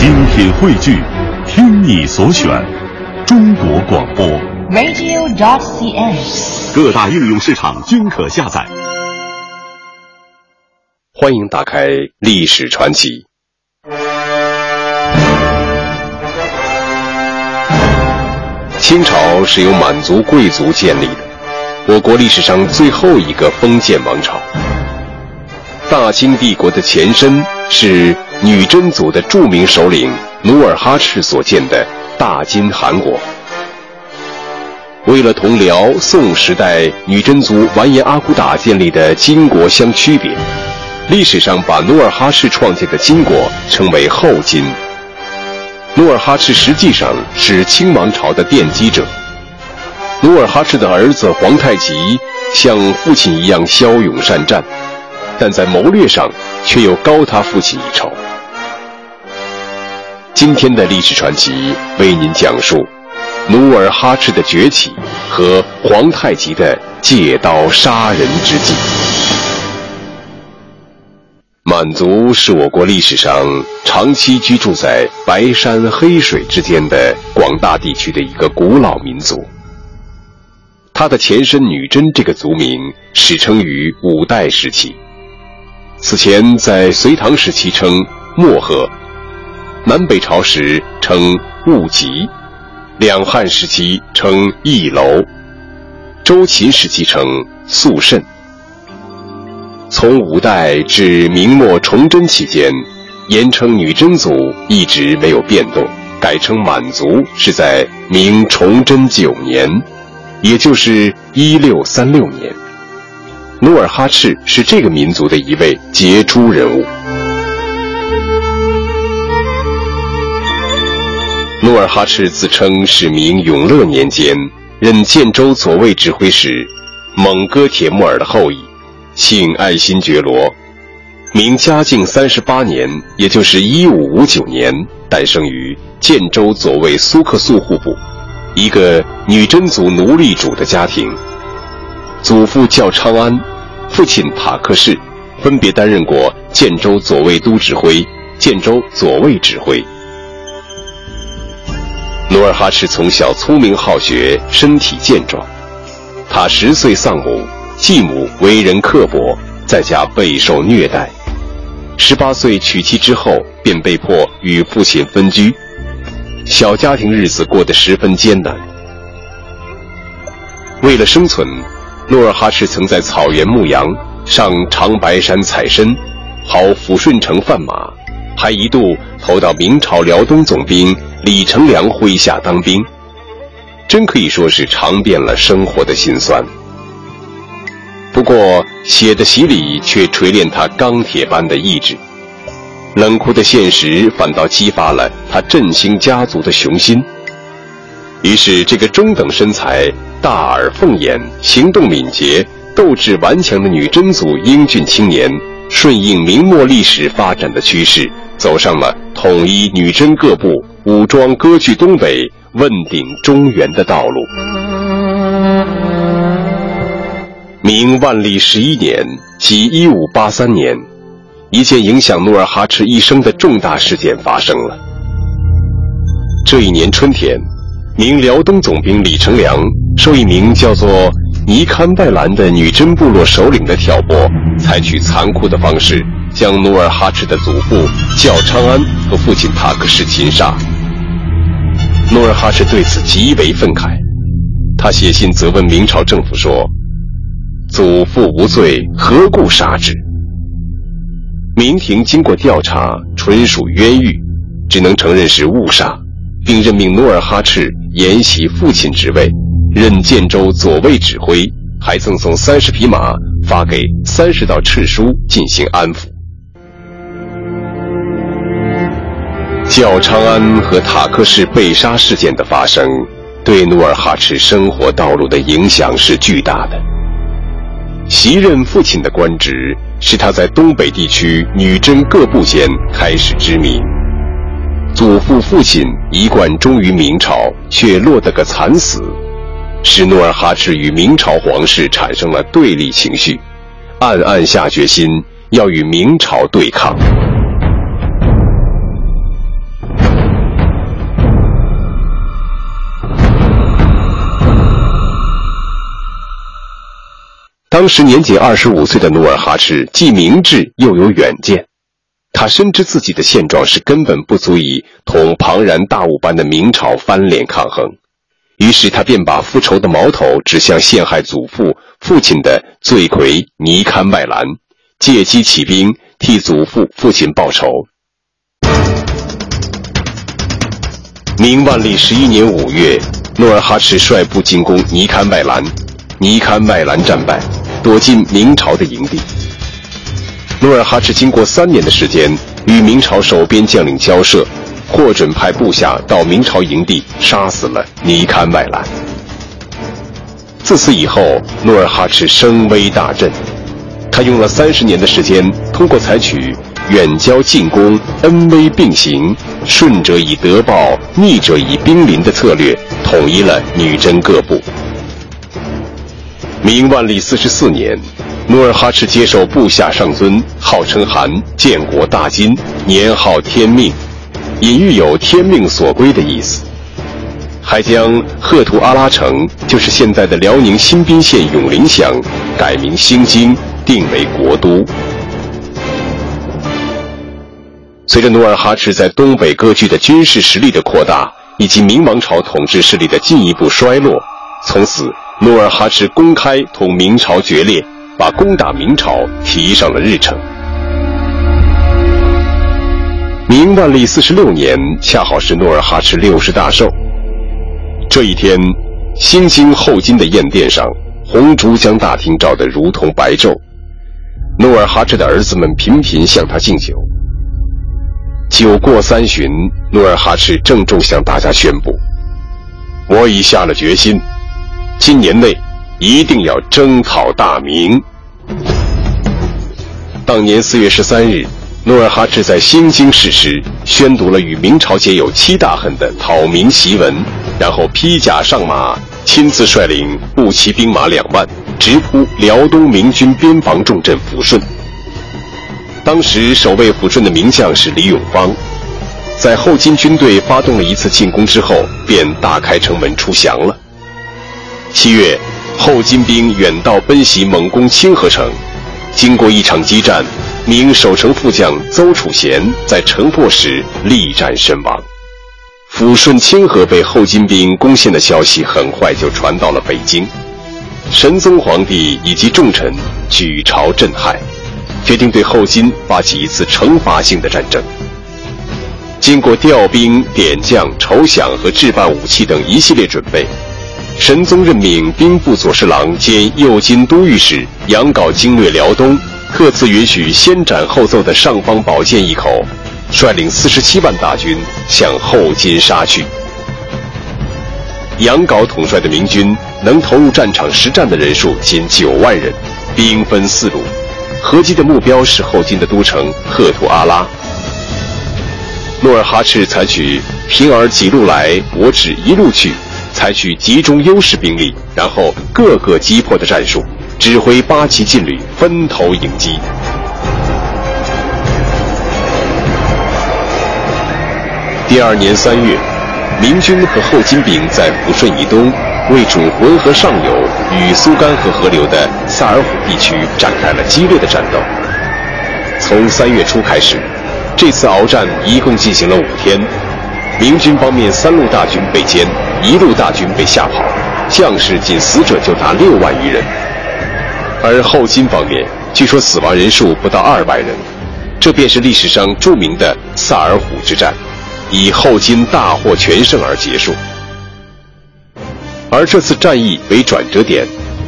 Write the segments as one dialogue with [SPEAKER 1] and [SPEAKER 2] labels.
[SPEAKER 1] 精品汇聚，听你所选，中国广播。
[SPEAKER 2] radio.dot.cn，。
[SPEAKER 1] 各大应用市场均可下载。
[SPEAKER 3] 欢迎打开《历史传奇》。清朝是由满族贵族建立的，我国历史上最后一个封建王朝。大清帝国的前身是女真族的著名首领努尔哈赤所建的大金汗国。为了同辽、宋时代女真族完颜阿骨打建立的金国相区别，历史上把努尔哈赤创建的金国称为后金。努尔哈赤实际上是清王朝的奠基者。努尔哈赤的儿子皇太极像父亲一样骁勇善战，但在谋略上却又高他父亲一筹。今天的历史传奇为您讲述努尔哈赤的崛起和皇太极的借刀杀人之计。满族是我国历史上长期居住在白山黑水之间的广大地区的一个古老民族。它的前身女真这个族名始称于五代时期，此前在隋唐时期称漠河，南北朝时称务吉，两汉时期称义楼，周秦时期称肃慎。从五代至明末崇祯期间，严称女真族一直没有变动，改称满族是在明崇祯九年，也就是一六三六年。努尔哈赤是这个民族的一位杰出人物。努尔哈赤自称是明永乐年间任建州左卫指挥使蒙哥铁木儿的后裔。姓爱新觉罗，明嘉靖三十八年，也就是一五五九年，诞生于建州左卫苏克素户部，一个女真族奴隶主的家庭。祖父叫昌安，父亲塔克氏，分别担任过建州左卫都指挥、建州左卫指挥。努尔哈赤从小聪明好学，身体健壮。他十岁丧母。继母为人刻薄，在家备受虐待。十八岁娶妻之后，便被迫与父亲分居，小家庭日子过得十分艰难。为了生存，努尔哈赤曾在草原牧羊，上长白山采参，跑抚顺城贩马，还一度投到明朝辽东总兵李成梁麾下当兵，真可以说是尝遍了生活的辛酸。不过，血的洗礼却锤炼他钢铁般的意志，冷酷的现实反倒激发了他振兴家族的雄心。于是，这个中等身材、大耳凤眼、行动敏捷、斗志顽强的女真族英俊青年，顺应明末历史发展的趋势，走上了统一女真各部、武装割据东北、问鼎中原的道路。明万历十一年，即一五八三年，一件影响努尔哈赤一生的重大事件发生了。这一年春天，明辽东总兵李成梁受一名叫做尼堪外兰的女真部落首领的挑拨，采取残酷的方式，将努尔哈赤的祖父叫昌安和父亲塔克什擒杀。努尔哈赤对此极为愤慨，他写信责问明朝政府说。祖父无罪，何故杀之？明廷经过调查，纯属冤狱，只能承认是误杀，并任命努尔哈赤沿袭父亲职位，任建州左卫指挥，还赠送三十匹马，发给三十道敕书进行安抚。教昌安和塔克氏被杀事件的发生，对努尔哈赤生活道路的影响是巨大的。袭任父亲的官职，使他在东北地区女真各部间开始知名。祖父、父亲一贯忠于明朝，却落得个惨死，使努尔哈赤与明朝皇室产生了对立情绪，暗暗下决心要与明朝对抗。当时年仅二十五岁的努尔哈赤既明智又有远见，他深知自己的现状是根本不足以同庞然大物般的明朝翻脸抗衡，于是他便把复仇的矛头指向陷害祖父、父亲的罪魁尼堪外兰，借机起兵替祖父、父亲报仇。明万历十一年五月，努尔哈赤率部进攻尼堪外兰，尼堪外兰战败，躲进明朝的营地。努尔哈赤经过三年的时间与明朝守边将领交涉，获准派部下到明朝营地杀死了尼堪外兰。自此以后，努尔哈赤声威大振，他用了三十年的时间，通过采取。远交近攻，恩威并行，顺者以德报，逆者以兵临的策略，统一了女真各部。明万历四十四年，努尔哈赤接受部下上尊，号称汗，建国大金，年号天命，隐喻有天命所归的意思。还将赫图阿拉城，就是现在的辽宁新宾县永陵乡，改名兴京，定为国都。随着努尔哈赤在东北割据的军事实力的扩大，以及明王朝统治势力的进一步衰落，从此努尔哈赤公开同明朝决裂，把攻打明朝提上了日程。明万历四十六年，恰好是努尔哈赤六十大寿。这一天，兴京后金的宴殿上，红烛将大厅照得如同白昼，努尔哈赤的儿子们频频向他敬酒。酒过三巡，努尔哈赤郑重向大家宣布：“我已下了决心，今年内一定要征讨大明。”当年四月十三日，努尔哈赤在兴京誓师，宣读了与明朝结有七大恨的讨明檄文，然后披甲上马，亲自率领步骑兵马两万，直扑辽东明军边防重镇抚顺。当时守卫抚顺的名将是李永芳，在后金军队发动了一次进攻之后，便打开城门出降了。七月，后金兵远道奔袭猛攻清河城，经过一场激战，明守城副将邹楚贤在城破时力战身亡。抚顺清河被后金兵攻陷的消息很快就传到了北京，神宗皇帝以及重臣举朝震撼。决定对后金发起一次惩罚性的战争。经过调兵点将、筹饷和置办武器等一系列准备，神宗任命兵部左侍郎兼右金都御史杨镐经略辽东，特赐允许先斩后奏的尚方宝剑一口，率领四十七万大军向后金杀去。杨镐统帅的明军能投入战场实战的人数仅九万人，兵分四路。合击的目标是后金的都城赫图阿拉。努尔哈赤采取平儿几路来，我只一路去，采取集中优势兵力，然后各个击破的战术，指挥八旗劲旅分头迎击。第二年三月，明军和后金兵在抚顺以东。为主浑河上游与苏干河河流的萨尔浒地区展开了激烈的战斗。从三月初开始，这次鏖战一共进行了五天。明军方面三路大军被歼，一路大军被吓跑，将士仅死者就达六万余人。而后金方面据说死亡人数不到二百人，这便是历史上著名的萨尔浒之战，以后金大获全胜而结束。而这次战役为转折点，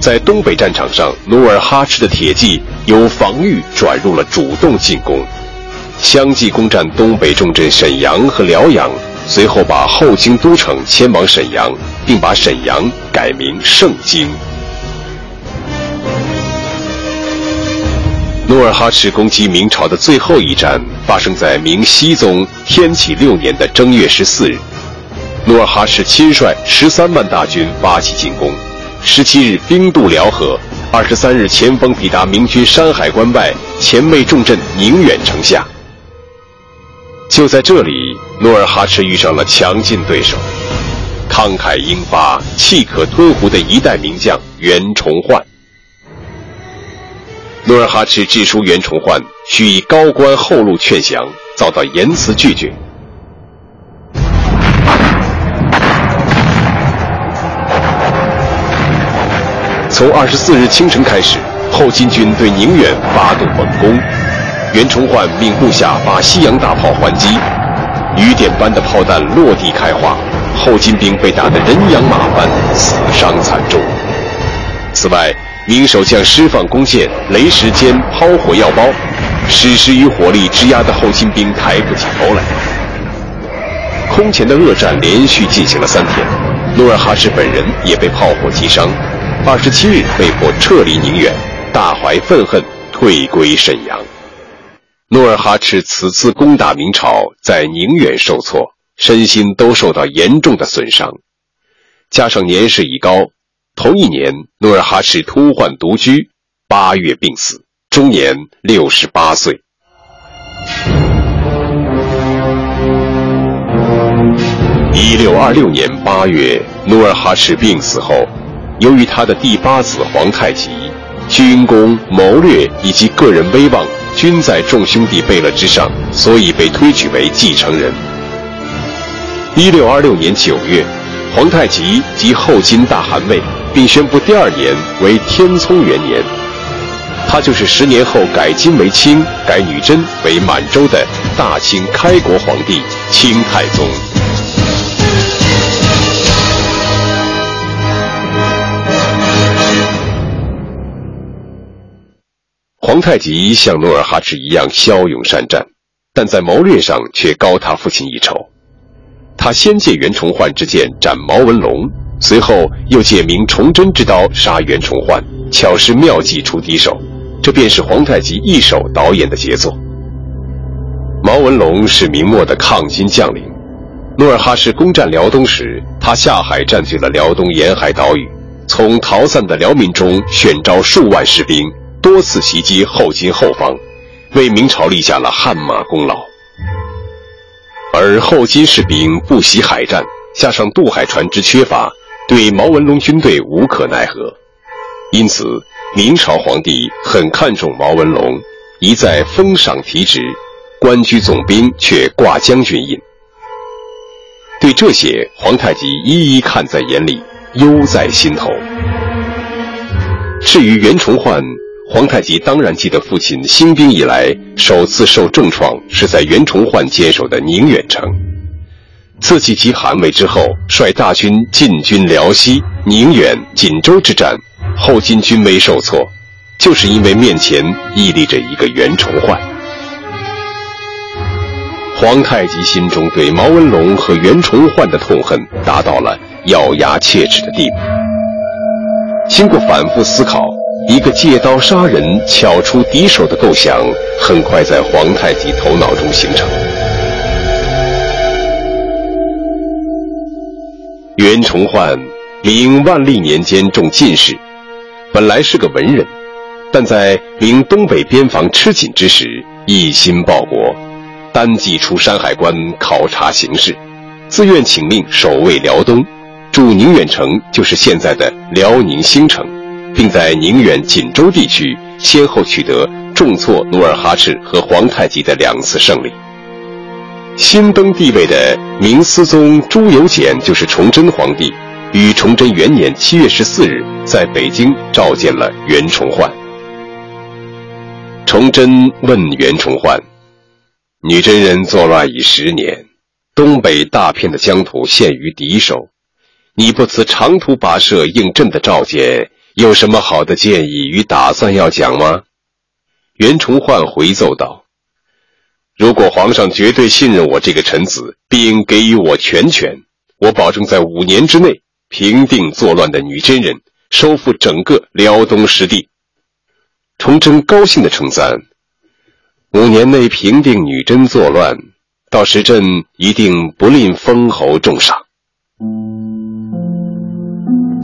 [SPEAKER 3] 在东北战场上，努尔哈赤的铁骑由防御转入了主动进攻，相继攻占东北重镇沈阳和辽阳，随后把后京都城迁往沈阳，并把沈阳改名盛京。努尔哈赤攻击明朝的最后一战发生在明熹宗天启六年的正月十四日。努尔哈赤亲率十三万大军发起进攻，十七日兵渡辽河，二十三日前锋抵达明军山海关外前卫重镇宁远城下。就在这里，努尔哈赤遇上了强劲对手——慷慨英发、气可吞胡的一代名将袁崇焕。努尔哈赤致书袁崇焕，许以高官厚禄劝降，遭到严词拒绝。从二十四日清晨开始，后金军对宁远发动猛攻，袁崇焕命部下把西洋大炮还击，雨点般的炮弹落地开花，后金兵被打得人仰马翻，死伤惨重。此外，明守将释放弓箭、雷石坚抛火药包，矢石与火力直压的后金兵抬不起头来。空前的恶战连续进行了三天，努尔哈赤本人也被炮火击伤，二十七日被迫撤离宁远，大怀愤恨退归沈阳。努尔哈赤此次攻打明朝，在宁远受挫，身心都受到严重的损伤，加上年事已高。同一年，努尔哈赤突患独居，八月病死，终年六十八岁。一六二六年八月，努尔哈赤病死后，由于他的第八子皇太极军功、谋略以及个人威望均在众兄弟贝勒之上，所以被推举为继承人。一六二六年九月，皇太极即后金大汗位。并宣布第二年为天聪元年，他就是十年后改金为清、改女真为满洲的大清开国皇帝清太宗。皇太极像努尔哈赤一样骁勇善战，但在谋略上却高他父亲一筹。他先借袁崇焕之剑斩毛文龙。随后又借明崇祯之刀杀袁崇焕，巧施妙计除敌手，这便是皇太极一手导演的杰作。毛文龙是明末的抗金将领，努尔哈赤攻占辽东时，他下海占据了辽东沿海岛屿，从逃散的辽民中选召数万士兵，多次袭击后金后方，为明朝立下了汗马功劳。而后金士兵不习海战，加上渡海船只缺乏。对毛文龙军队无可奈何，因此明朝皇帝很看重毛文龙，一再封赏提职，官居总兵却挂将军印。对这些，皇太极一一看在眼里，忧在心头。至于袁崇焕，皇太极当然记得父亲兴兵以来首次受重创是在袁崇焕坚守的宁远城。自继其汗位之后，率大军进军辽西、宁远、锦州之战，后金军威受挫，就是因为面前屹立着一个袁崇焕。皇太极心中对毛文龙和袁崇焕的痛恨达到了咬牙切齿的地步。经过反复思考，一个借刀杀人、巧出敌手的构想，很快在皇太极头脑中形成。袁崇焕，明万历年间中进士，本来是个文人，但在明东北边防吃紧之时，一心报国，单骑出山海关考察形势，自愿请命守卫辽东，驻宁远城就是现在的辽宁兴城，并在宁远、锦州地区先后取得重挫努尔哈赤和皇太极的两次胜利。新登帝位的明思宗朱由检就是崇祯皇帝，于崇祯元年七月十四日在北京召见了袁崇焕。崇祯问袁崇焕：“女真人作乱已十年，东北大片的疆土陷于敌手，你不辞长途跋涉应朕的召见，有什么好的建议与打算要讲吗？”袁崇焕回奏道。如果皇上绝对信任我这个臣子，并给予我全权，我保证在五年之内平定作乱的女真人，收复整个辽东失地。崇祯高兴地称赞：“五年内平定女真作乱，到时朕一定不吝封侯重赏。”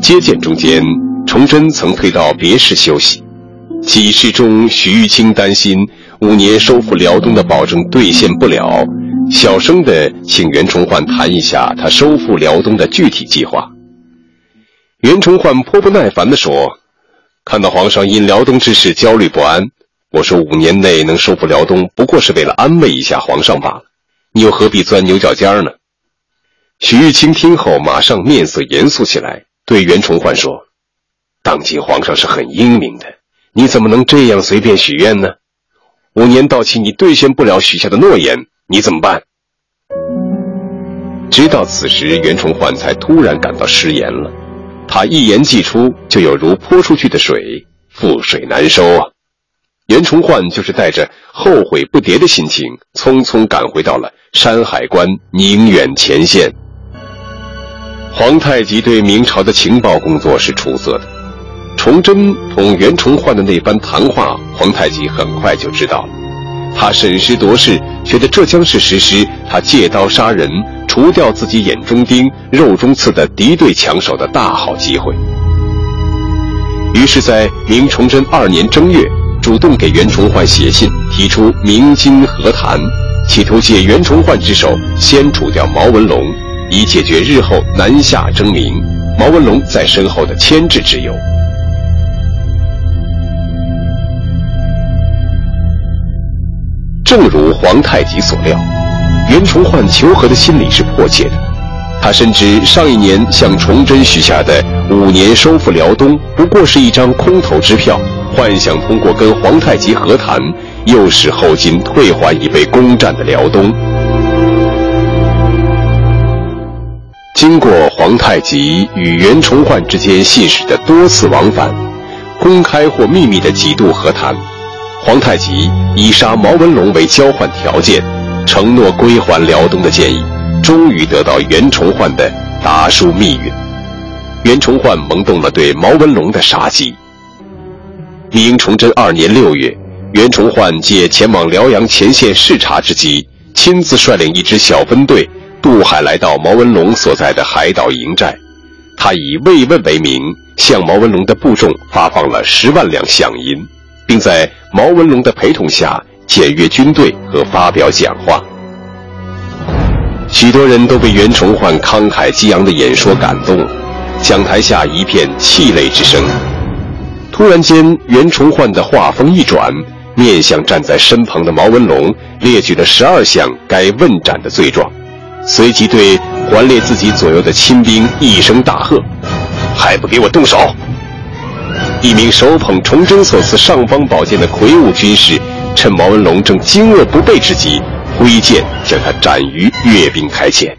[SPEAKER 3] 接见中间，崇祯曾退到别室休息。几事中，徐玉清担心。五年收复辽东的保证兑现不了，小声的请袁崇焕谈一下他收复辽东的具体计划。袁崇焕颇不耐烦地说：“看到皇上因辽东之事焦虑不安，我说五年内能收复辽东，不过是为了安慰一下皇上罢了。你又何必钻牛角尖呢？许玉清听后，马上面色严肃起来，对袁崇焕说：“当今皇上是很英明的，你怎么能这样随便许愿呢？五年到期，你兑现不了许下的诺言，你怎么办？”直到此时，袁崇焕才突然感到失言了。他一言既出，就有如泼出去的水，覆水难收啊！袁崇焕就是带着后悔不迭的心情，匆匆赶回到了山海关宁远前线。皇太极对明朝的情报工作是出色的，崇祯同袁崇焕的那番谈话，皇太极很快就知道了。他审时度势，觉得这将是实施他借刀杀人、除掉自己眼中钉、肉中刺的敌对强手的大好机会。于是，在明崇祯二年正月，主动给袁崇焕写信，提出明金和谈，企图借袁崇焕之手先除掉毛文龙。以解决日后南下征明毛文龙在身后的牵制之忧。正如皇太极所料，袁崇焕求和的心理是迫切的。他深知上一年向崇祯许下的五年收复辽东不过是一张空头支票，幻想通过跟皇太极和谈，诱使后金退还已被攻占的辽东。经过皇太极与袁崇焕之间信使的多次往返，公开或秘密的几度和谈，皇太极以杀毛文龙为交换条件，承诺归还辽东的建议，终于得到袁崇焕的达书密允。袁崇焕萌动了对毛文龙的杀机。明崇祯二年六月，袁崇焕借前往辽阳前线视察之机，亲自率领一支小分队。渡海来到毛文龙所在的海岛营寨，他以慰问为名，向毛文龙的部众发放了十万两饷银，并在毛文龙的陪同下检阅军队和发表讲话。许多人都被袁崇焕慷慨激昂的演说感动，讲台下一片泣泪之声。突然间，袁崇焕的话锋一转，面向站在身旁的毛文龙，列举了十二项该问斩的罪状。随即对环列自己左右的亲兵一声大喝：“还不给我动手！”一名手捧崇祯所赐尚方宝剑的魁梧军士，趁毛文龙正惊愕不备之际，挥剑将他斩于阅兵台前。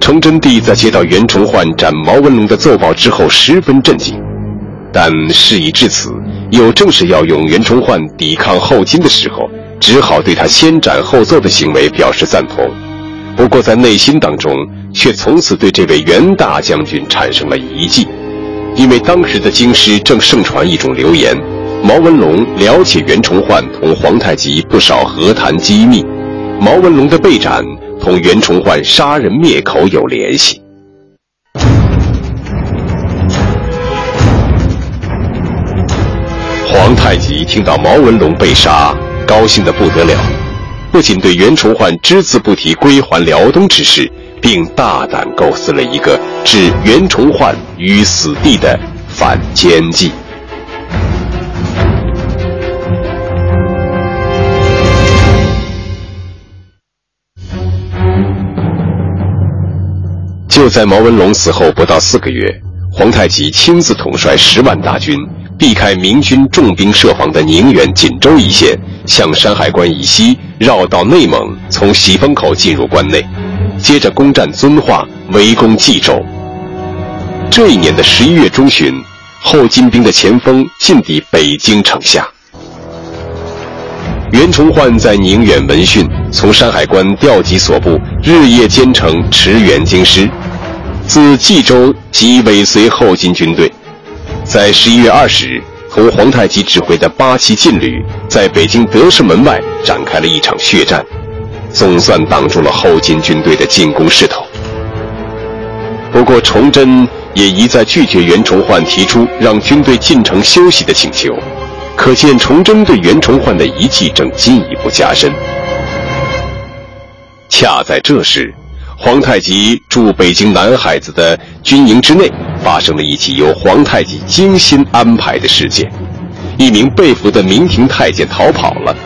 [SPEAKER 3] 崇祯帝在接到袁崇焕斩毛文龙的奏报之后，十分震惊，但事已至此，又正是要用袁崇焕抵抗后金的时候，只好对他先斩后奏的行为表示赞同。不过，在内心当中，却从此对这位袁大将军产生了疑忌，因为当时的京师正盛传一种流言：毛文龙了解袁崇焕同皇太极不少和谈机密，毛文龙的被斩同袁崇焕杀人灭口有联系。皇太极听到毛文龙被杀，高兴得不得了。不仅对袁崇焕只字不提归还辽东之事，并大胆构思了一个置袁崇焕于死地的反间计。就在毛文龙死后不到四个月，皇太极亲自统帅十万大军。避开明军重兵设防的宁远、锦州一线，向山海关以西绕道内蒙，从喜峰口进入关内，接着攻占遵化，围攻冀州。这一年的十一月中旬，后金兵的前锋进抵北京城下。袁崇焕在宁远闻讯，从山海关调集所部，日夜兼程驰援京师，自冀州即尾随后金军队。在十一月二十日，同皇太极指挥的八旗劲旅在北京德胜门外展开了一场血战，总算挡住了后金军队的进攻势头。不过，崇祯也一再拒绝袁崇焕提出让军队进城休息的请求，可见崇祯对袁崇焕的遗弃正进一步加深。恰在这时，皇太极驻北京南海子的军营之内。发生了一起由皇太极精心安排的事件，一名被俘的明廷太监逃跑了。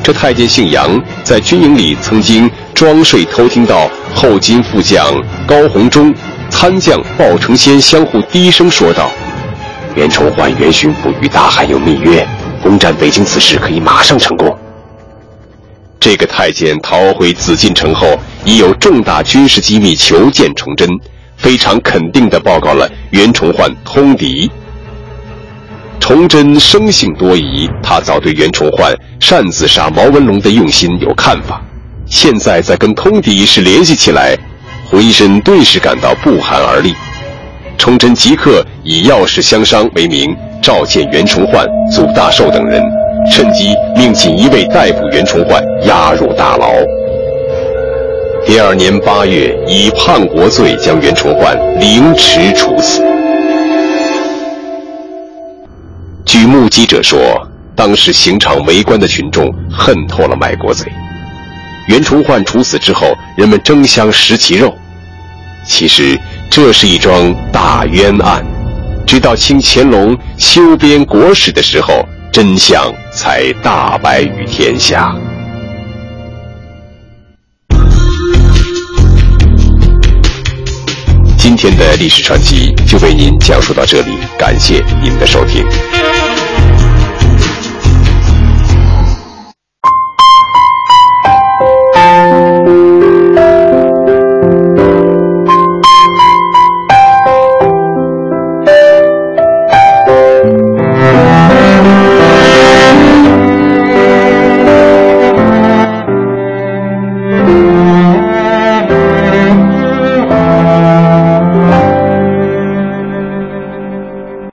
[SPEAKER 3] 这太监姓杨，在军营里曾经装睡偷听到后金副将高鸿忠、参将鲍承先相互低声说道：“袁崇焕袁巡抚与大汗有密约，攻占北京此事可以马上成功。”这个太监逃回紫禁城后，已有重大军事机密求见崇祯，非常肯定地报告了袁崇焕通敌。崇祯生性多疑，他早对袁崇焕擅自杀毛文龙的用心有看法，现在再跟通敌一事联系起来，浑身顿时感到不寒而栗。崇祯即刻以要事相商为名，召见袁崇焕、祖大寿等人。趁机命锦衣卫逮捕袁崇焕，押入大牢。第二年八月，以叛国罪将袁崇焕凌迟处死。据目击者说，当时刑场围观的群众恨透了卖国贼。袁崇焕处死之后，人们争相食其肉。其实这是一桩大冤案，直到清乾隆修编国史的时候。真相才大白于天下。今天的历史传奇就为您讲述到这里，感谢您的收听。